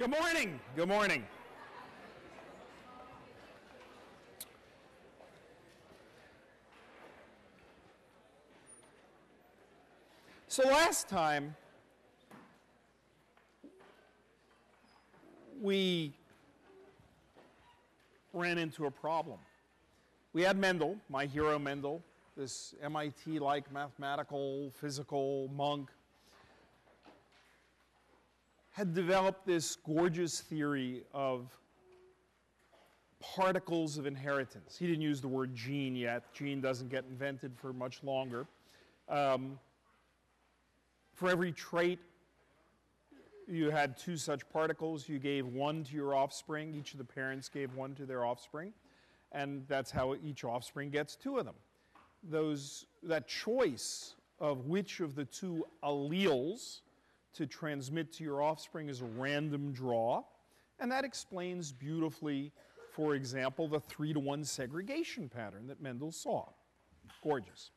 Good morning. Good morning. So last time we ran into a problem. We had Mendel, my hero Mendel, this MIT like mathematical, physical monk, had developed this gorgeous theory of particles of inheritance. He didn't use the word gene yet, gene doesn't get invented for much longer. Um, for every trait, you had two such particles. You gave one to your offspring. Each of the parents gave one to their offspring. And that's how each offspring gets two of them. Those, that choice of which of the two alleles to transmit to your offspring is a random draw. And that explains beautifully, for example, the three to one segregation pattern that Mendel saw. Gorgeous.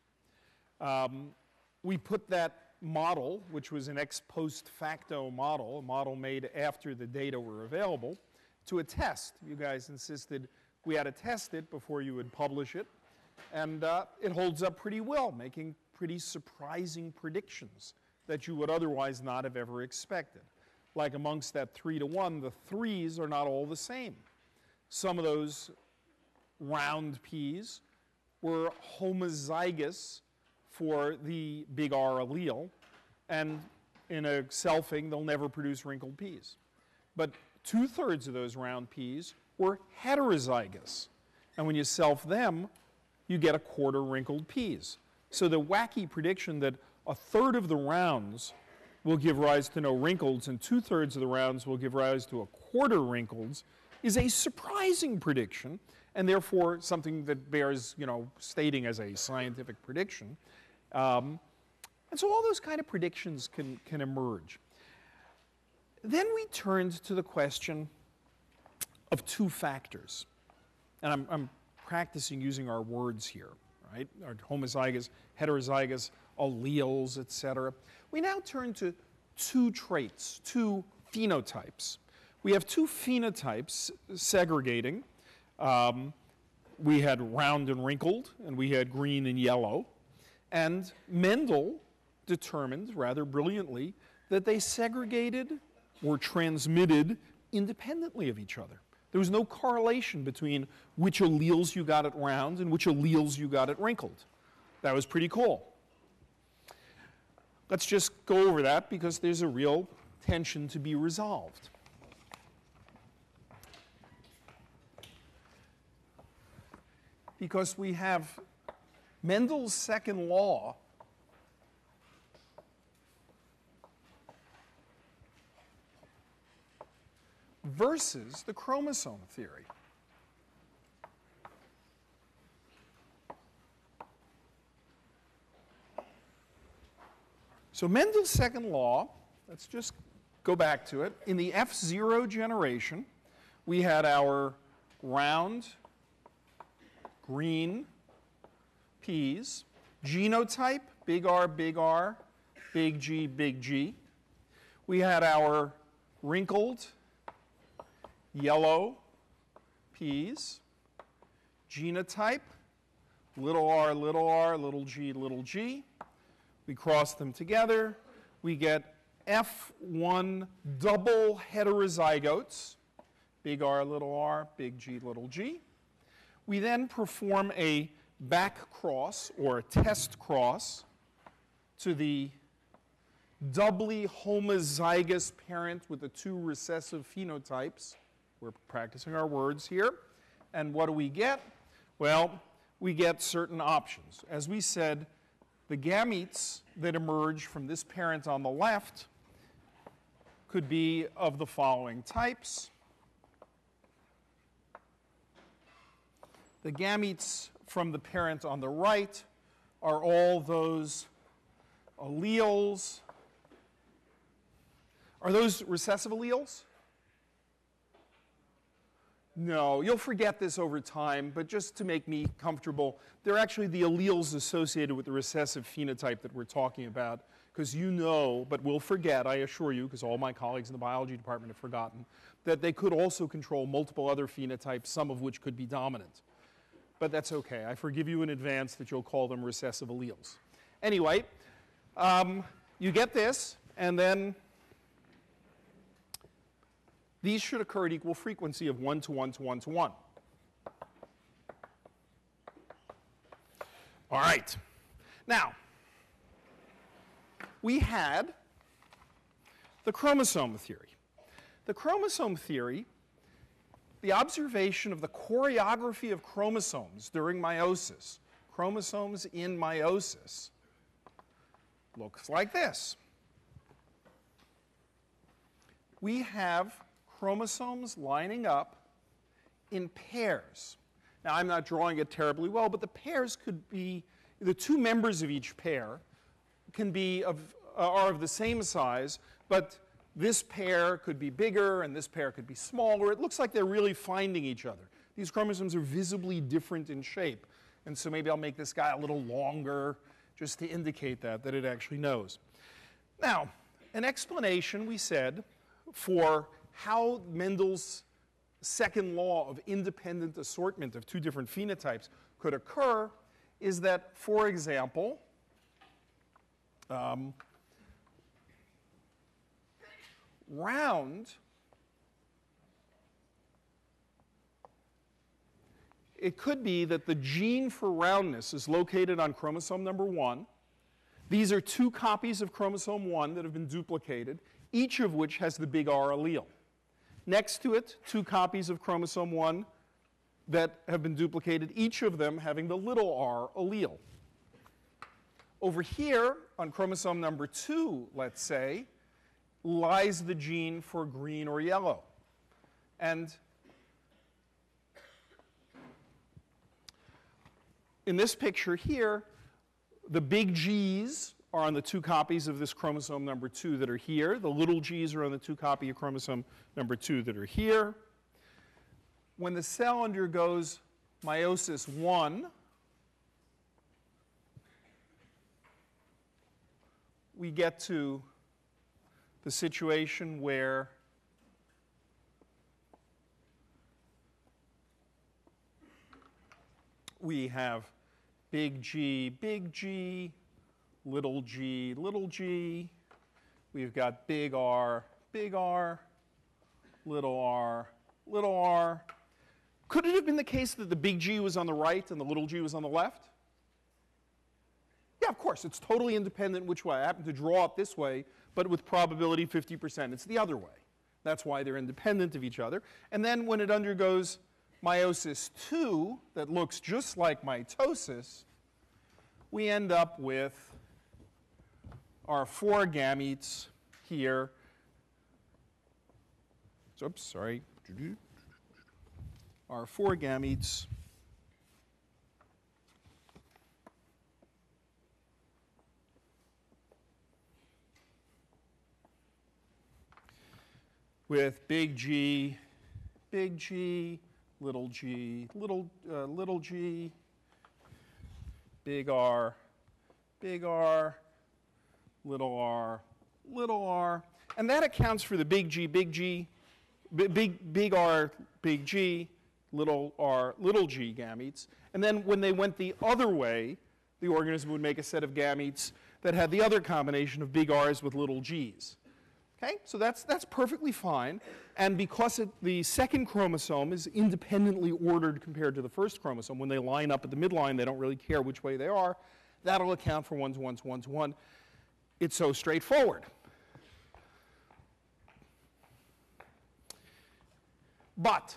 Um, we put that model, which was an ex post facto model, a model made after the data were available, to a test. You guys insisted we had to test it before you would publish it. And uh, it holds up pretty well, making pretty surprising predictions that you would otherwise not have ever expected. Like amongst that three to one, the threes are not all the same. Some of those round peas were homozygous for the big R allele, and in a selfing, they'll never produce wrinkled peas. But two thirds of those round peas were heterozygous. And when you self them, you get a quarter wrinkled peas. So the wacky prediction that a third of the rounds will give rise to no wrinkles and two thirds of the rounds will give rise to a quarter wrinkles is a surprising prediction and therefore something that bears you know stating as a scientific prediction. Um, and so all those kind of predictions can, can emerge. Then we turned to the question of two factors. And i'm, I'm practicing using our words here right? Our homozygous heterozygous alleles, etc. We now turn to two traits, two phenotypes. We have two phenotypes segregating. Um, we had round and wrinkled, and we had green and yellow. And Mendel determined rather brilliantly that they segregated or transmitted independently of each other. There was no correlation between which alleles you got at round and which alleles you got at wrinkled. That was pretty cool. Let's just go over that because there's a real tension to be resolved. Because we have Mendel's second law versus the chromosome theory. So Mendel's second law, let's just go back to it. In the F0 generation, we had our round green peas, genotype, big R, big R, big G, big G. We had our wrinkled yellow peas, genotype, little r, little r, little g, little g. We cross them together. We get F1 double heterozygotes, big R, little r, big G, little g. We then perform a back cross or a test cross to the doubly homozygous parent with the two recessive phenotypes. We're practicing our words here. And what do we get? Well, we get certain options. As we said, the gametes that emerge from this parent on the left could be of the following types. The gametes from the parent on the right are all those alleles. Are those recessive alleles? No, you'll forget this over time, but just to make me comfortable, they're actually the alleles associated with the recessive phenotype that we're talking about. because you know, but will forget, I assure you, because all my colleagues in the biology department have forgotten, that they could also control multiple other phenotypes, some of which could be dominant. But that's okay. I forgive you in advance that you'll call them recessive alleles. Anyway, um, you get this, and then these should occur at equal frequency of 1 to 1 to 1 to 1. All right. Now, we had the chromosome theory. The chromosome theory, the observation of the choreography of chromosomes during meiosis, chromosomes in meiosis, looks like this. We have chromosomes lining up in pairs. Now, I'm not drawing it terribly well, but the pairs could be the two members of each pair can be of, are of the same size, but this pair could be bigger and this pair could be smaller. It looks like they're really finding each other. These chromosomes are visibly different in shape. And so maybe I'll make this guy a little longer just to indicate that, that it actually knows. Now, an explanation, we said, for how Mendel's second law of independent assortment of two different phenotypes could occur is that, for example, um, round it could be that the gene for roundness is located on chromosome number one. These are two copies of chromosome one that have been duplicated, each of which has the big R allele. Next to it, two copies of chromosome 1 that have been duplicated, each of them having the little r allele. Over here, on chromosome number 2, let's say, lies the gene for green or yellow. And in this picture here, the big G's are on the two copies of this chromosome number 2 that are here. The little g's are on the two copy of chromosome number 2 that are here. When the cell undergoes meiosis 1, we get to the situation where we have big G, big G, little g, little g. We've got big R, big R, little r, little r. Could it have been the case that the big G was on the right and the little g was on the left? Yeah, of course. It's totally independent which way. I happen to draw it this way, but with probability 50%. It's the other way. That's why they're independent of each other. And then when it undergoes meiosis 2, that looks just like mitosis, we end up with are four gametes here. Oops, sorry. Are four gametes. With big G, big G, little g, little, uh, little g, big R, big R, little r, little r. And that accounts for the big G, big G, big, big R, big G, little r, little g gametes. And then when they went the other way, the organism would make a set of gametes that had the other combination of big R's with little g's. Okay, so that's, that's perfectly fine. And because it, the second chromosome is independently ordered compared to the first chromosome, when they line up at the midline, they don't really care which way they are. That'll account for one to one to one to one. It's so straightforward. But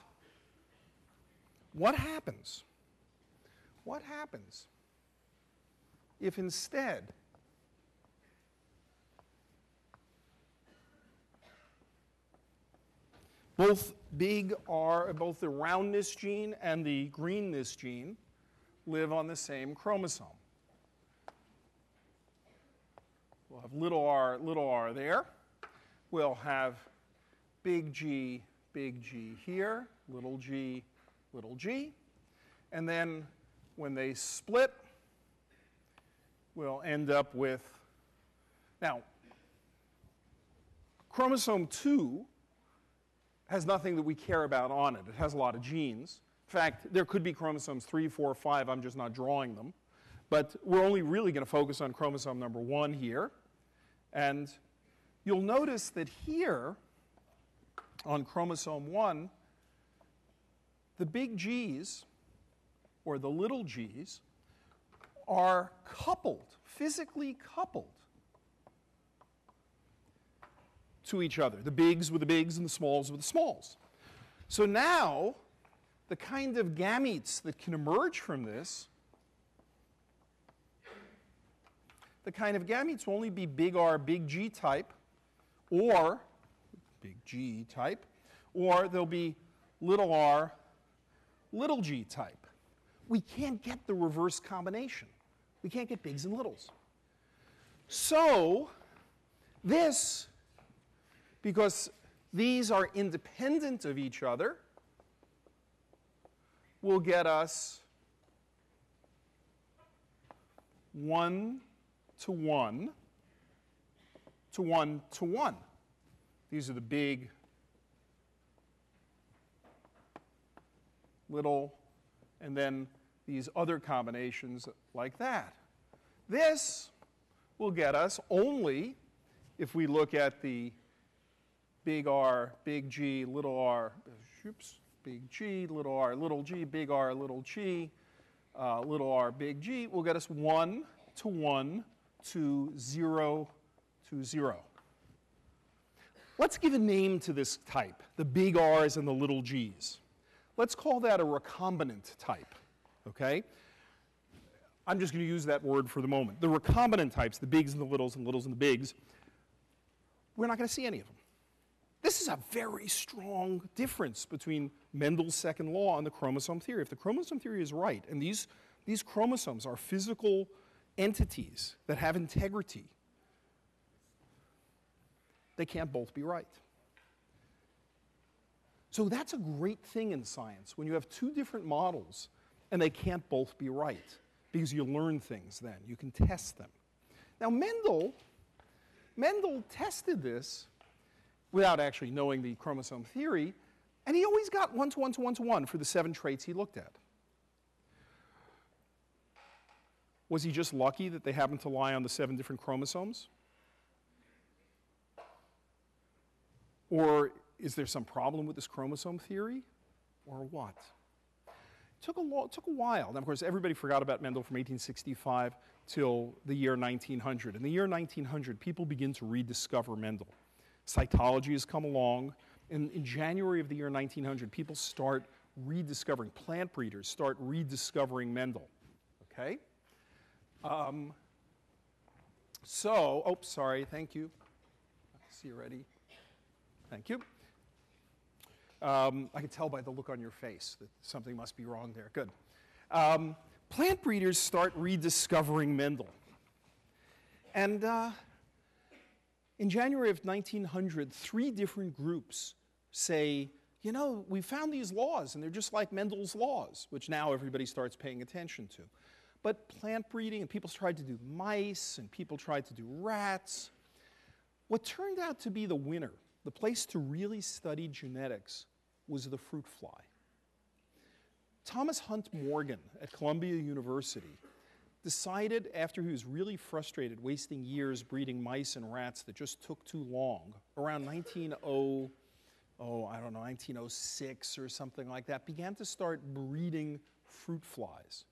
what happens? What happens if instead both big R, both the roundness gene and the greenness gene live on the same chromosome? We'll have little r, little r there. We'll have big G, big G here, little g, little g. And then when they split, we'll end up with Now, chromosome 2 has nothing that we care about on it. It has a lot of genes. In fact, there could be chromosomes 3, 4, 5. I'm just not drawing them. But we're only really going to focus on chromosome number 1 here. And you'll notice that here, on chromosome 1, the big G's, or the little g's, are coupled, physically coupled to each other. The bigs with the bigs and the smalls with the smalls. So now, the kind of gametes that can emerge from this, the kind of gametes will only be big R, big G type, or big G type, or they'll be little r, little g type. We can't get the reverse combination. We can't get bigs and littles. So, this, because these are independent of each other, will get us 1 to 1 to 1 to 1. These are the big, little, and then these other combinations like that. This will get us only if we look at the big R, big G, little r, oops, big G, little r, little g, big R, little g, uh, little r, big G, will get us 1 to 1 to 0 to 0. Let's give a name to this type, the big R's and the little g's. Let's call that a recombinant type, okay? I'm just going to use that word for the moment. The recombinant types, the bigs and the littles and littles and the bigs, we're not going to see any of them. This is a very strong difference between Mendel's second law and the chromosome theory. If the chromosome theory is right, and these, these chromosomes are physical entities that have integrity, they can't both be right. So that's a great thing in science when you have two different models and they can't both be right because you learn things then. You can test them. Now, Mendel, Mendel tested this without actually knowing the chromosome theory, and he always got one to one to one to one for the seven traits he looked at. Was he just lucky that they happened to lie on the seven different chromosomes? Or is there some problem with this chromosome theory? Or what? It took a, lo- took a while. Now, of course, everybody forgot about Mendel from 1865 till the year 1900. In the year 1900, people begin to rediscover Mendel. Cytology has come along. In, in January of the year 1900, people start rediscovering, plant breeders start rediscovering Mendel. Okay? Um, so, oh, sorry, thank you. See you ready. Thank you. Um, I can tell by the look on your face that something must be wrong there. Good. Um, plant breeders start rediscovering Mendel. And uh, in January of 1900, three different groups say, you know, we found these laws and they're just like Mendel's laws, which now everybody starts paying attention to. But plant breeding, and people tried to do mice, and people tried to do rats. What turned out to be the winner the place to really study genetics was the fruit fly. Thomas Hunt Morgan at Columbia University decided, after he was really frustrated, wasting years breeding mice and rats that just took too long, around 1900, oh, I don't know, 1906 or something like that, began to start breeding fruit flies.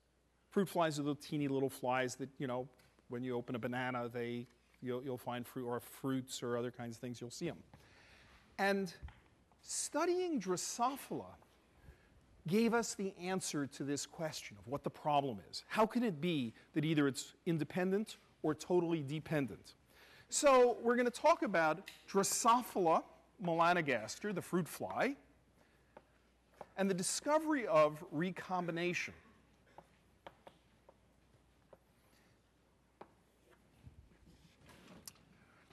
Fruit flies are the teeny little flies that, you know, when you open a banana, they, you'll, you'll find fruit, or fruits or other kinds of things, you'll see them. And studying Drosophila gave us the answer to this question of what the problem is. How can it be that either it's independent or totally dependent? So we're going to talk about Drosophila melanogaster, the fruit fly, and the discovery of recombination.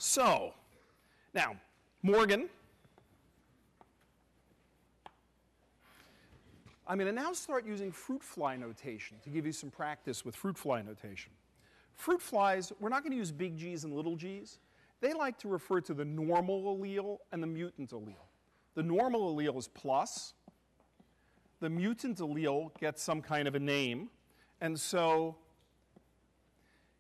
So, now, Morgan I'm going to now start using fruit fly notation to give you some practice with fruit fly notation. Fruit flies, we're not going to use big G's and little g's. They like to refer to the normal allele and the mutant allele. The normal allele is plus. The mutant allele gets some kind of a name. And so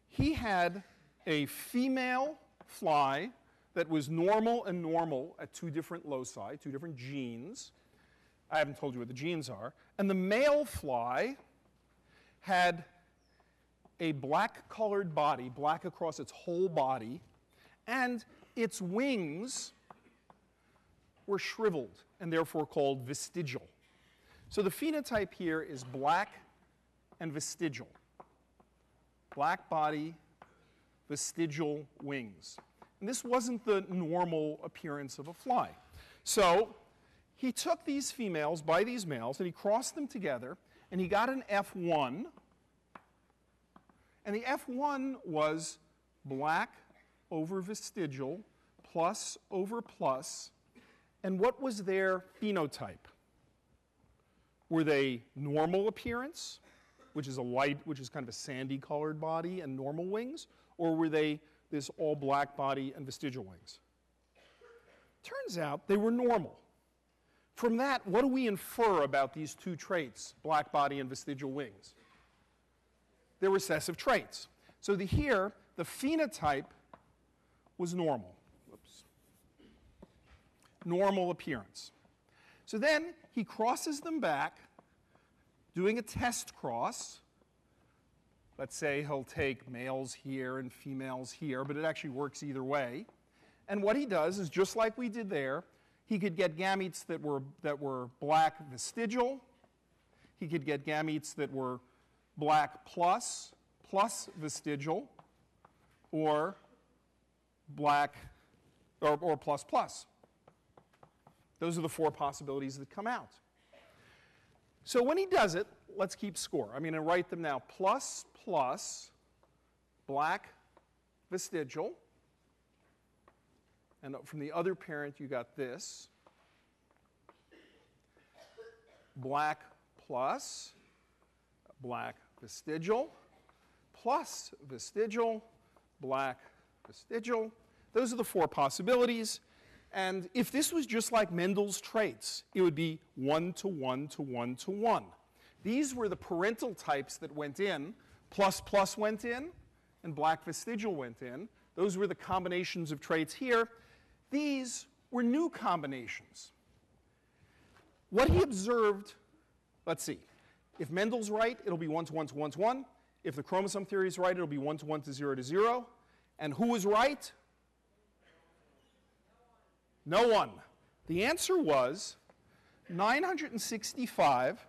he had a female fly that was normal and normal at two different loci, two different genes. I haven't told you what the genes are. And the male fly had a black colored body, black across its whole body, and its wings were shriveled and therefore called vestigial. So the phenotype here is black and vestigial. Black body, vestigial wings. And this wasn't the normal appearance of a fly. So he took these females by these males and he crossed them together and he got an F1. And the F1 was black over vestigial plus over plus. And what was their phenotype? Were they normal appearance, which is a light, which is kind of a sandy colored body and normal wings, or were they this all black body and vestigial wings? Turns out they were normal. From that, what do we infer about these two traits, black body and vestigial wings? They're recessive traits. So the, here, the phenotype was normal. Whoops. Normal appearance. So then he crosses them back, doing a test cross. Let's say he'll take males here and females here, but it actually works either way. And what he does is just like we did there, he could get gametes that were, that were black vestigial. He could get gametes that were black plus, plus vestigial, or black, or, or plus plus. Those are the four possibilities that come out. So when he does it, let's keep score. I'm going to write them now plus, plus, black, vestigial. And from the other parent, you got this black plus, black vestigial, plus vestigial, black vestigial. Those are the four possibilities. And if this was just like Mendel's traits, it would be 1 to 1 to 1 to 1. These were the parental types that went in. Plus plus went in, and black vestigial went in. Those were the combinations of traits here. These were new combinations. What he observed, let's see, if Mendel's right, it'll be 1 to 1 to 1 to 1. If the chromosome theory is right, it'll be 1 to 1 to 0 to 0. And who was right? No one. The answer was 965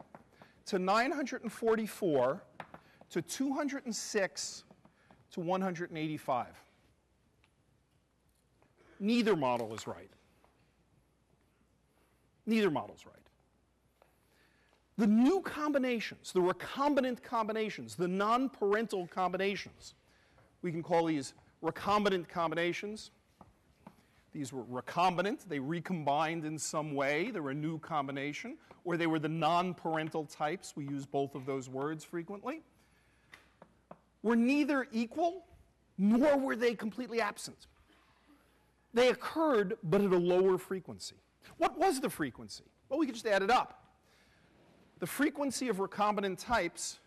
to 944 to 206 to 185. Neither model is right. Neither model is right. The new combinations, the recombinant combinations, the non parental combinations, we can call these recombinant combinations. These were recombinant, they recombined in some way, they were a new combination, or they were the non parental types. We use both of those words frequently. Were neither equal nor were they completely absent. They occurred, but at a lower frequency. What was the frequency? Well, we could just add it up. The frequency of recombinant types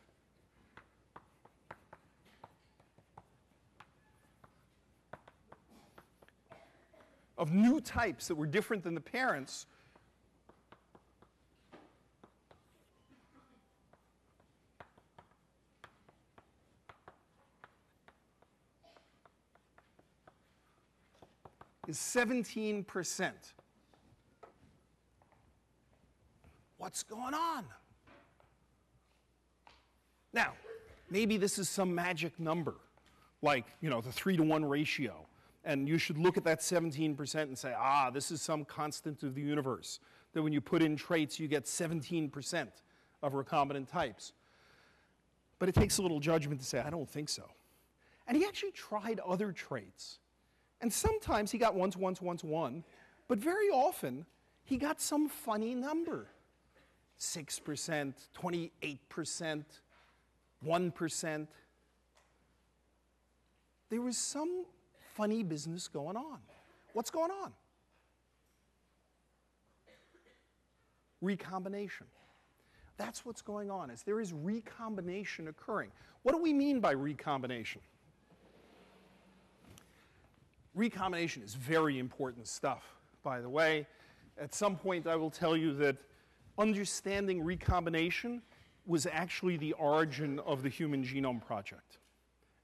of new types that were different than the parents is 17%. What's going on? Now, maybe this is some magic number, like, you know, the 3 to 1 ratio. And you should look at that 17% and say, ah, this is some constant of the universe. That when you put in traits, you get 17% of recombinant types. But it takes a little judgment to say, I don't think so. And he actually tried other traits. And sometimes he got one to one to one to one, but very often he got some funny number 6%, 28%, 1%. there was some funny business going on. What's going on? Recombination. That's what's going on, is there is recombination occurring. What do we mean by recombination? Recombination is very important stuff, by the way. At some point, I will tell you that understanding recombination was actually the origin of the Human Genome Project.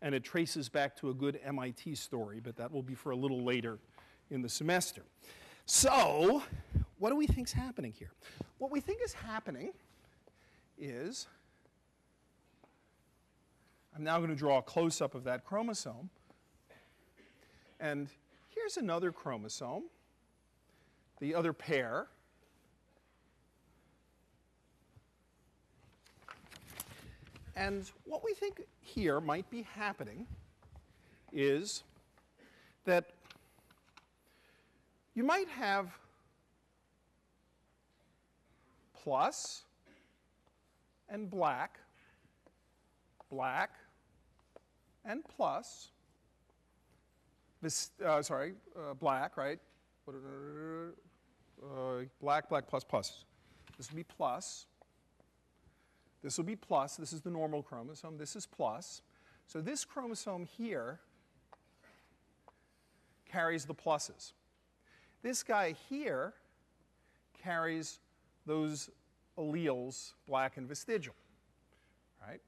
And it traces back to a good MIT story, but that will be for a little later in the semester. So, what do we think is happening here? What we think is happening is I'm now going to draw a close up of that chromosome. And here's another chromosome, the other pair. And what we think here might be happening is that you might have plus and black, black and plus, this, uh, sorry, uh, black, right? Uh, black, black, plus, plus. This would be plus. This will be plus. This is the normal chromosome. This is plus. So this chromosome here carries the pluses. This guy here carries those alleles, black and vestigial, right?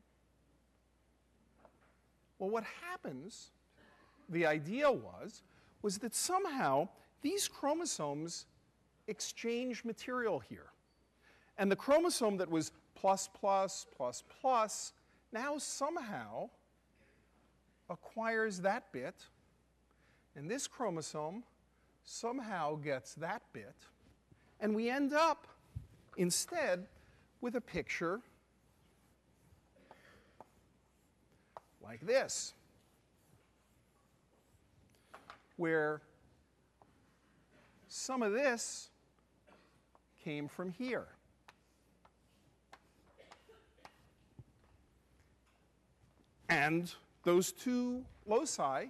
Well, what happens, the idea was, was that somehow these chromosomes exchange material here. And the chromosome that was plus, plus, plus, plus, now somehow acquires that bit, and this chromosome somehow gets that bit, and we end up instead with a picture like this, where some of this came from here. And those two loci,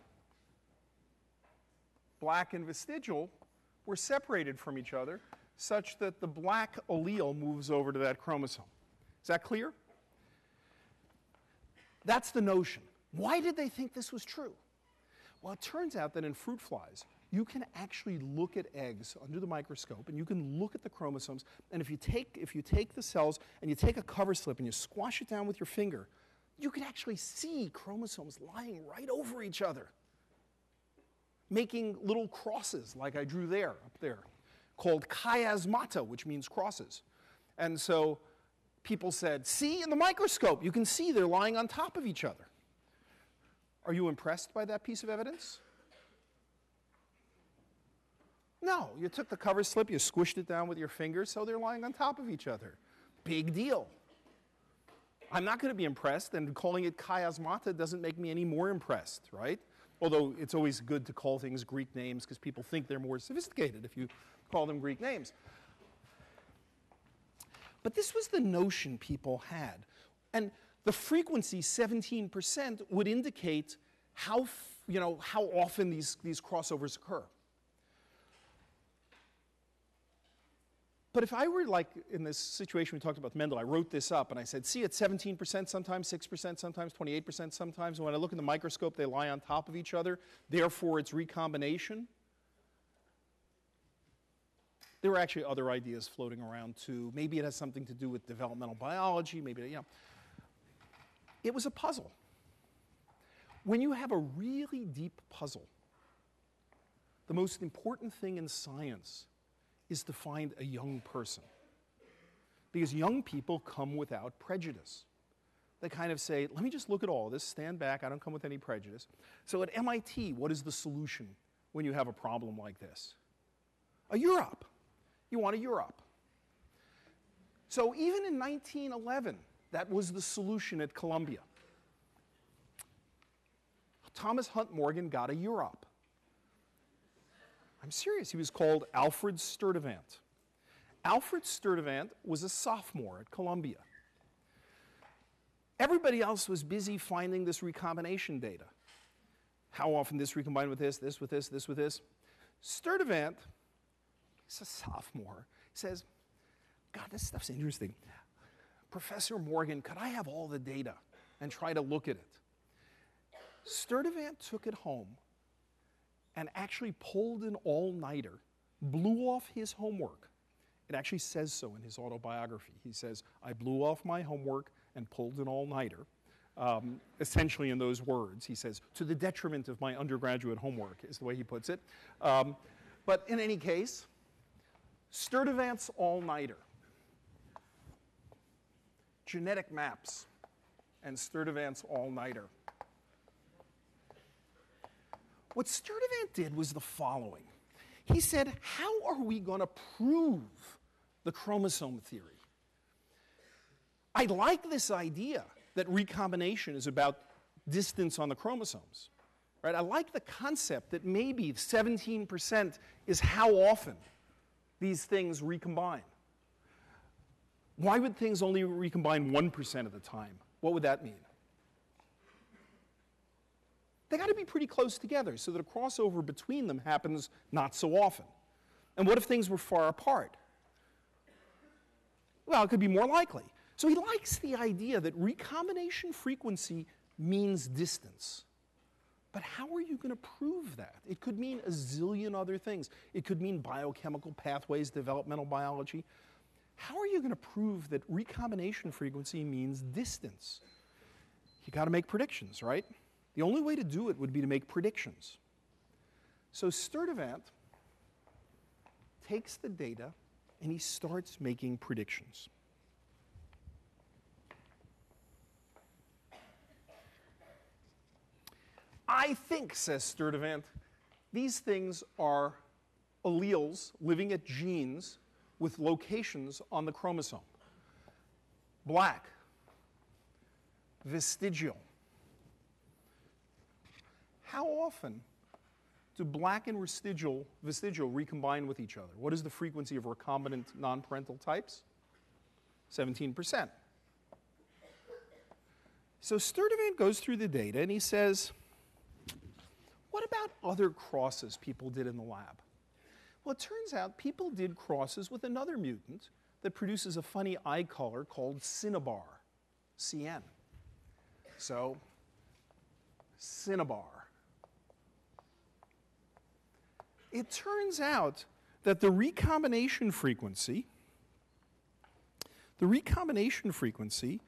black and vestigial, were separated from each other such that the black allele moves over to that chromosome. Is that clear? That's the notion. Why did they think this was true? Well, it turns out that in fruit flies, you can actually look at eggs under the microscope and you can look at the chromosomes. And if you take, if you take the cells and you take a cover slip and you squash it down with your finger, you could actually see chromosomes lying right over each other, making little crosses like I drew there, up there called chiasmata, which means crosses. And so people said, See, in the microscope, you can see they're lying on top of each other. Are you impressed by that piece of evidence? No, you took the cover slip, you squished it down with your fingers, so they're lying on top of each other. Big deal. I'm not going to be impressed, and calling it chiasmata doesn't make me any more impressed, right? Although it's always good to call things Greek names because people think they're more sophisticated if you call them Greek names. But this was the notion people had. And the frequency, 17%, would indicate how, you know, how often these, these crossovers occur. But if I were like in this situation we talked about Mendel, I wrote this up and I said, see, it's 17%, sometimes 6%, sometimes 28%, sometimes. And when I look in the microscope, they lie on top of each other. Therefore, it's recombination. There were actually other ideas floating around too. Maybe it has something to do with developmental biology, maybe, you know. It was a puzzle. When you have a really deep puzzle, the most important thing in science is to find a young person. Because young people come without prejudice. They kind of say, let me just look at all this, stand back, I don't come with any prejudice. So at MIT, what is the solution when you have a problem like this? A UROP. you want a UROP. So even in 1911, that was the solution at Columbia. Thomas Hunt Morgan got a UROP. I'm serious. He was called Alfred Sturtevant. Alfred Sturtevant was a sophomore at Columbia. Everybody else was busy finding this recombination data. how often this recombined with this, this with this, this with this. Sturtevant, he's a sophomore, says, God, this stuff's interesting. Professor Morgan, could I have all the data and try to look at it? Sturtevant took it home and actually pulled an all nighter, blew off his homework. It actually says so in his autobiography. He says, I blew off my homework and pulled an all nighter. Um, essentially, in those words, he says, to the detriment of my undergraduate homework, is the way he puts it. Um, but in any case, Sturtevant's all nighter, genetic maps, and Sturtevant's all nighter. What Sturtevant did was the following. He said, How are we going to prove the chromosome theory? I like this idea that recombination is about distance on the chromosomes. Right? I like the concept that maybe 17% is how often these things recombine. Why would things only recombine 1% of the time? What would that mean? They got to be pretty close together so that a crossover between them happens not so often. And what if things were far apart? Well, it could be more likely. So he likes the idea that recombination frequency means distance. But how are you going to prove that? It could mean a zillion other things. It could mean biochemical pathways, developmental biology. How are you going to prove that recombination frequency means distance? You got to make predictions, right? The only way to do it would be to make predictions. So Sturtevant takes the data and he starts making predictions. I think, says Sturtevant, these things are alleles living at genes with locations on the chromosome. Black, vestigial. How often do black and vestigial, vestigial recombine with each other? What is the frequency of recombinant non-parental types? 17%. So Sturtevant goes through the data and he says, what about other crosses people did in the lab? Well, it turns out people did crosses with another mutant that produces a funny eye color called cinnabar, CN. So, cinnabar. It turns out that the recombination frequency, the recombination frequency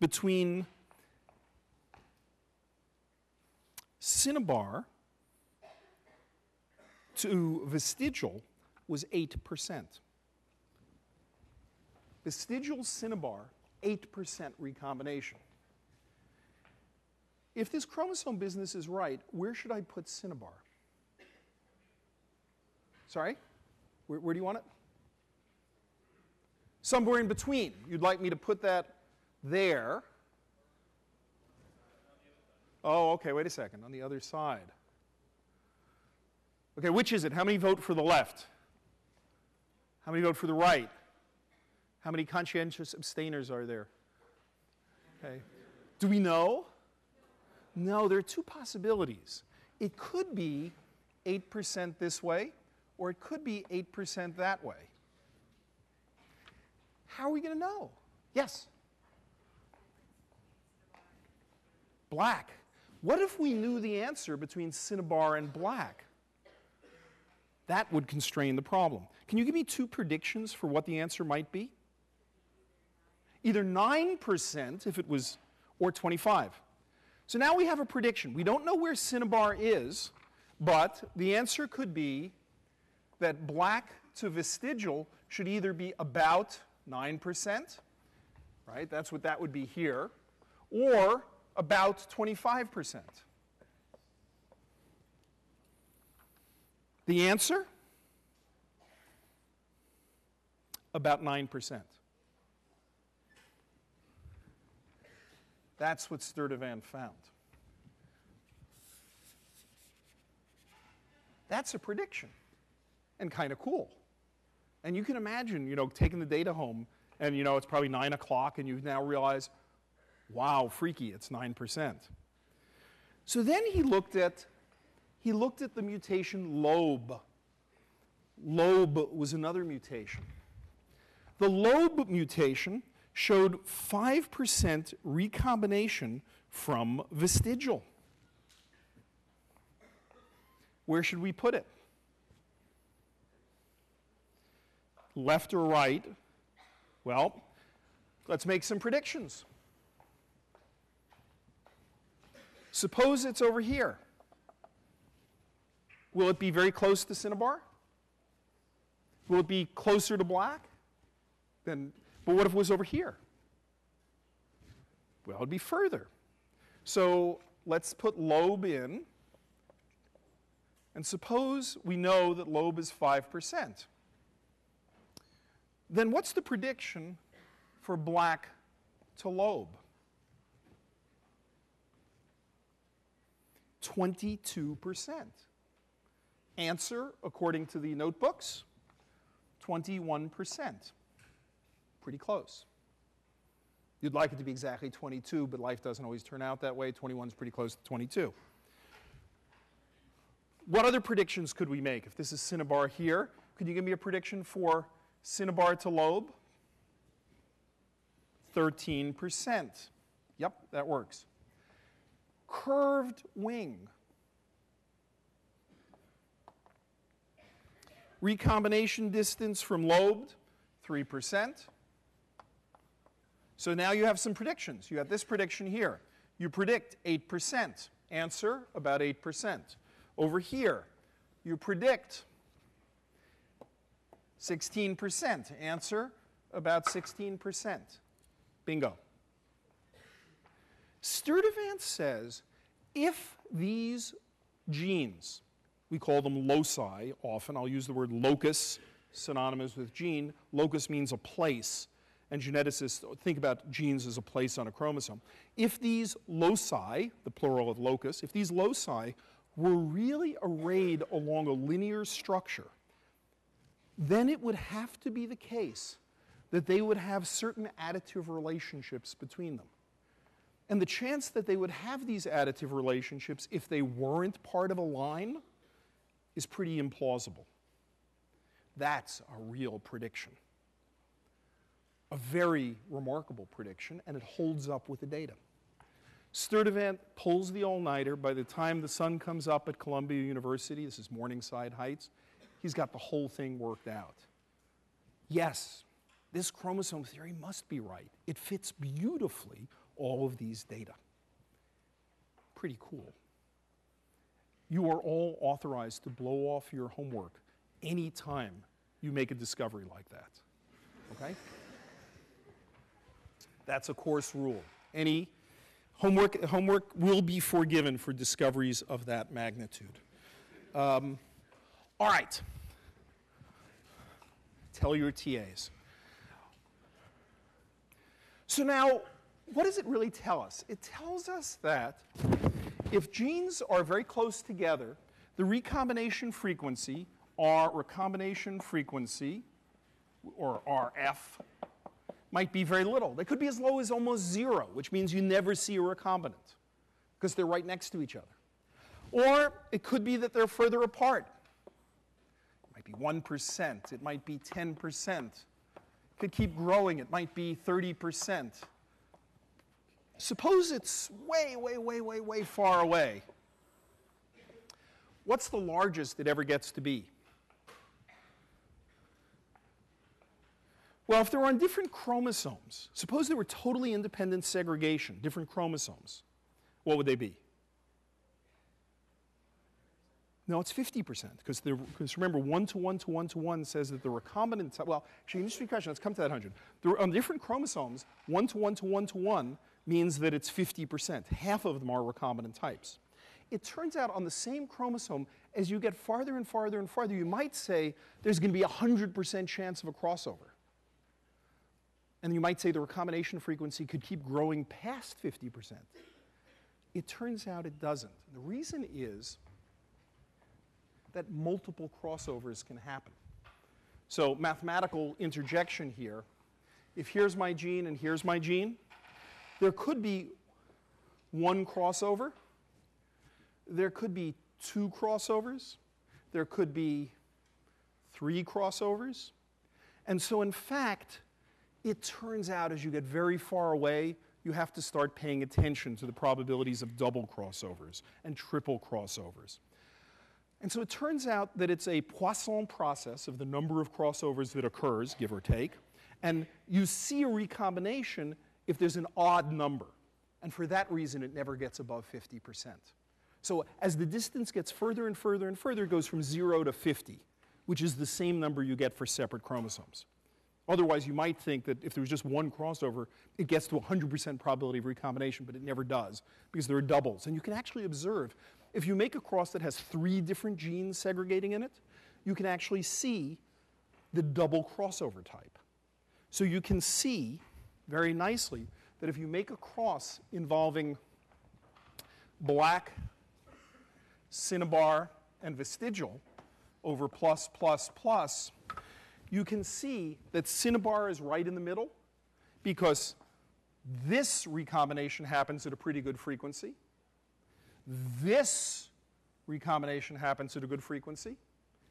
between cinnabar to vestigial was 8%. Vestigial cinnabar, 8% recombination. If this chromosome business is right, where should I put cinnabar? Sorry? Where, where do you want it? Somewhere in between. You'd like me to put that there. Oh, okay, wait a second. On the other side. Okay, which is it? How many vote for the left? How many vote for the right? How many conscientious abstainers are there? Okay. Do we know? No, there are two possibilities. It could be 8% this way, or it could be 8% that way. How are we going to know? Yes? Black. What if we knew the answer between cinnabar and black? That would constrain the problem. Can you give me two predictions for what the answer might be? Either 9% if it was, or 25. So now we have a prediction. We don't know where cinnabar is, but the answer could be that black to vestigial should either be about 9%, right? That's what that would be here, or about 25%. The answer? About 9%. That's what Sturtevant found. That's a prediction and kind of cool. And you can imagine, you know, taking the data home and, you know, it's probably 9 o'clock and you now realize, wow, freaky, it's 9%. So then he looked at he looked at the mutation lobe. Lobe was another mutation. The lobe mutation showed 5% recombination from vestigial. Where should we put it? Left or right? Well, let's make some predictions. Suppose it's over here. Will it be very close to cinnabar? Will it be closer to black? Then, but what if it was over here? Well, it'd be further. So let's put lobe in. And suppose we know that lobe is 5%. Then what's the prediction for black to lobe? 22%. Answer, according to the notebooks, 21%. Pretty close. You'd like it to be exactly 22, but life doesn't always turn out that way. 21 is pretty close to 22. What other predictions could we make? If this is cinnabar here, could you give me a prediction for cinnabar to lobe? 13%. Yep, that works. Curved wing. Recombination distance from lobed, 3%. So now you have some predictions. You have this prediction here. You predict 8%. Answer, about 8%. Over here, you predict 16%. Answer, about 16%. Bingo. Sturtevant says if these genes, we call them loci often, I'll use the word locus, synonymous with gene. Locus means a place, and geneticists think about genes as a place on a chromosome. If these loci, the plural of locus, if these loci were really arrayed along a linear structure, then it would have to be the case that they would have certain additive relationships between them. And the chance that they would have these additive relationships if they weren't part of a line is pretty implausible. That's a real prediction. A very remarkable prediction, and it holds up with the data. Sturtevant pulls the all nighter. By the time the sun comes up at Columbia University, this is Morningside Heights, he's got the whole thing worked out. Yes, this chromosome theory must be right. It fits beautifully all of these data. Pretty cool. You are all authorized to blow off your homework anytime you make a discovery like that. Okay? That's a course rule. Any homework, homework will be forgiven for discoveries of that magnitude. Um, all right. Tell your TAs. So now, what does it really tell us? It tells us that if genes are very close together, the recombination frequency, R recombination frequency, or RF, might be very little. They could be as low as almost zero, which means you never see a recombinant because they're right next to each other. Or it could be that they're further apart. Might be 1%, it might be 10%. It could keep growing, it might be 30%. Suppose it's way, way, way, way, way far away. What's the largest it ever gets to be? Well, if they were on different chromosomes, suppose they were totally independent segregation, different chromosomes, what would they be? No, it's 50%, because remember, 1 to 1 to 1 to 1 says that the recombinant, well, actually, interesting question, let's come to that 100. The, on different chromosomes, 1 to 1 to 1 to 1 means that it's 50%. Half of them are recombinant types. It turns out on the same chromosome, as you get farther and farther and farther, you might say there's going to be a 100% chance of a crossover. And you might say the recombination frequency could keep growing past 50%. It turns out it doesn't. The reason is that multiple crossovers can happen. So, mathematical interjection here if here's my gene and here's my gene, there could be one crossover, there could be two crossovers, there could be three crossovers. And so, in fact, it turns out as you get very far away, you have to start paying attention to the probabilities of double crossovers and triple crossovers. And so it turns out that it's a Poisson process of the number of crossovers that occurs, give or take, and you see a recombination if there's an odd number. And for that reason, it never gets above 50%. So as the distance gets further and further and further, it goes from 0 to 50, which is the same number you get for separate chromosomes. Otherwise, you might think that if there was just one crossover, it gets to 100% probability of recombination, but it never does because there are doubles. And you can actually observe if you make a cross that has three different genes segregating in it, you can actually see the double crossover type. So you can see very nicely that if you make a cross involving black, cinnabar, and vestigial over plus, plus, plus, you can see that cinnabar is right in the middle because this recombination happens at a pretty good frequency. This recombination happens at a good frequency,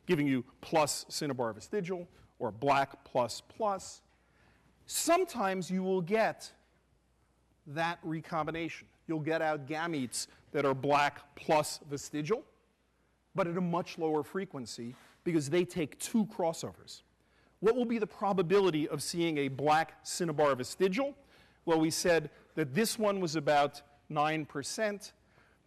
giving you plus cinnabar vestigial or black plus plus. Sometimes you will get that recombination. You'll get out gametes that are black plus vestigial, but at a much lower frequency because they take two crossovers. What will be the probability of seeing a black cinnabar vestigial? Well, we said that this one was about 9%,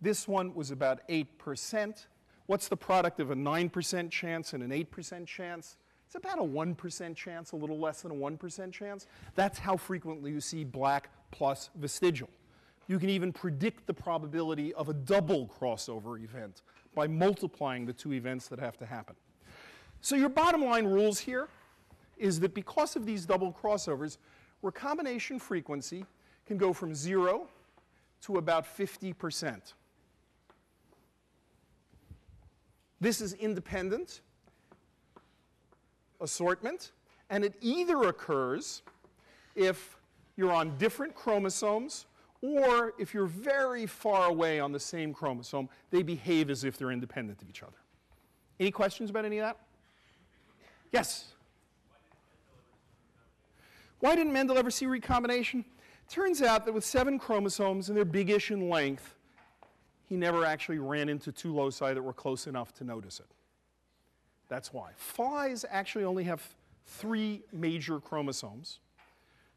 this one was about 8%. What's the product of a 9% chance and an 8% chance? It's about a 1% chance, a little less than a 1% chance. That's how frequently you see black plus vestigial. You can even predict the probability of a double crossover event by multiplying the two events that have to happen. So, your bottom line rules here is that because of these double crossovers, recombination frequency can go from zero to about 50%. This is independent assortment, and it either occurs if you're on different chromosomes or if you're very far away on the same chromosome, they behave as if they're independent of each other. Any questions about any of that? Yes? Why didn't Mendel ever see recombination? Turns out that with seven chromosomes and they're biggish in length, he never actually ran into two loci that were close enough to notice it. That's why. Flies actually only have three major chromosomes.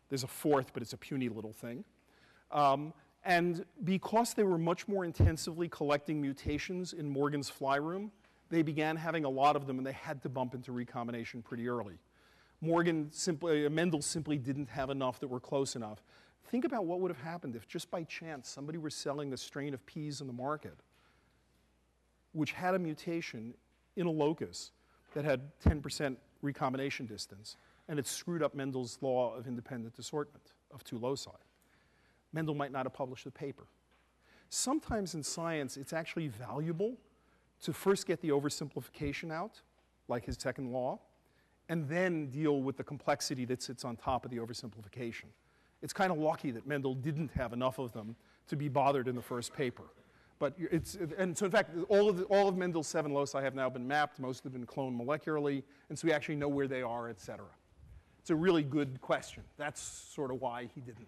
There's a fourth, but it's a puny little thing. Um, and because they were much more intensively collecting mutations in Morgan's fly room, they began having a lot of them and they had to bump into recombination pretty early. Morgan simply, Mendel simply didn't have enough that were close enough. Think about what would have happened if just by chance somebody were selling a strain of peas in the market which had a mutation in a locus that had 10% recombination distance, and it screwed up Mendel's law of independent assortment of two loci. Mendel might not have published the paper. Sometimes in science, it's actually valuable to first get the oversimplification out, like his second law, and then deal with the complexity that sits on top of the oversimplification. It's kind of lucky that Mendel didn't have enough of them to be bothered in the first paper. But it's, and so in fact, all of, the, all of Mendel's seven loci have now been mapped. Most have been cloned molecularly, and so we actually know where they are, et cetera. It's a really good question. That's sort of why he didn't.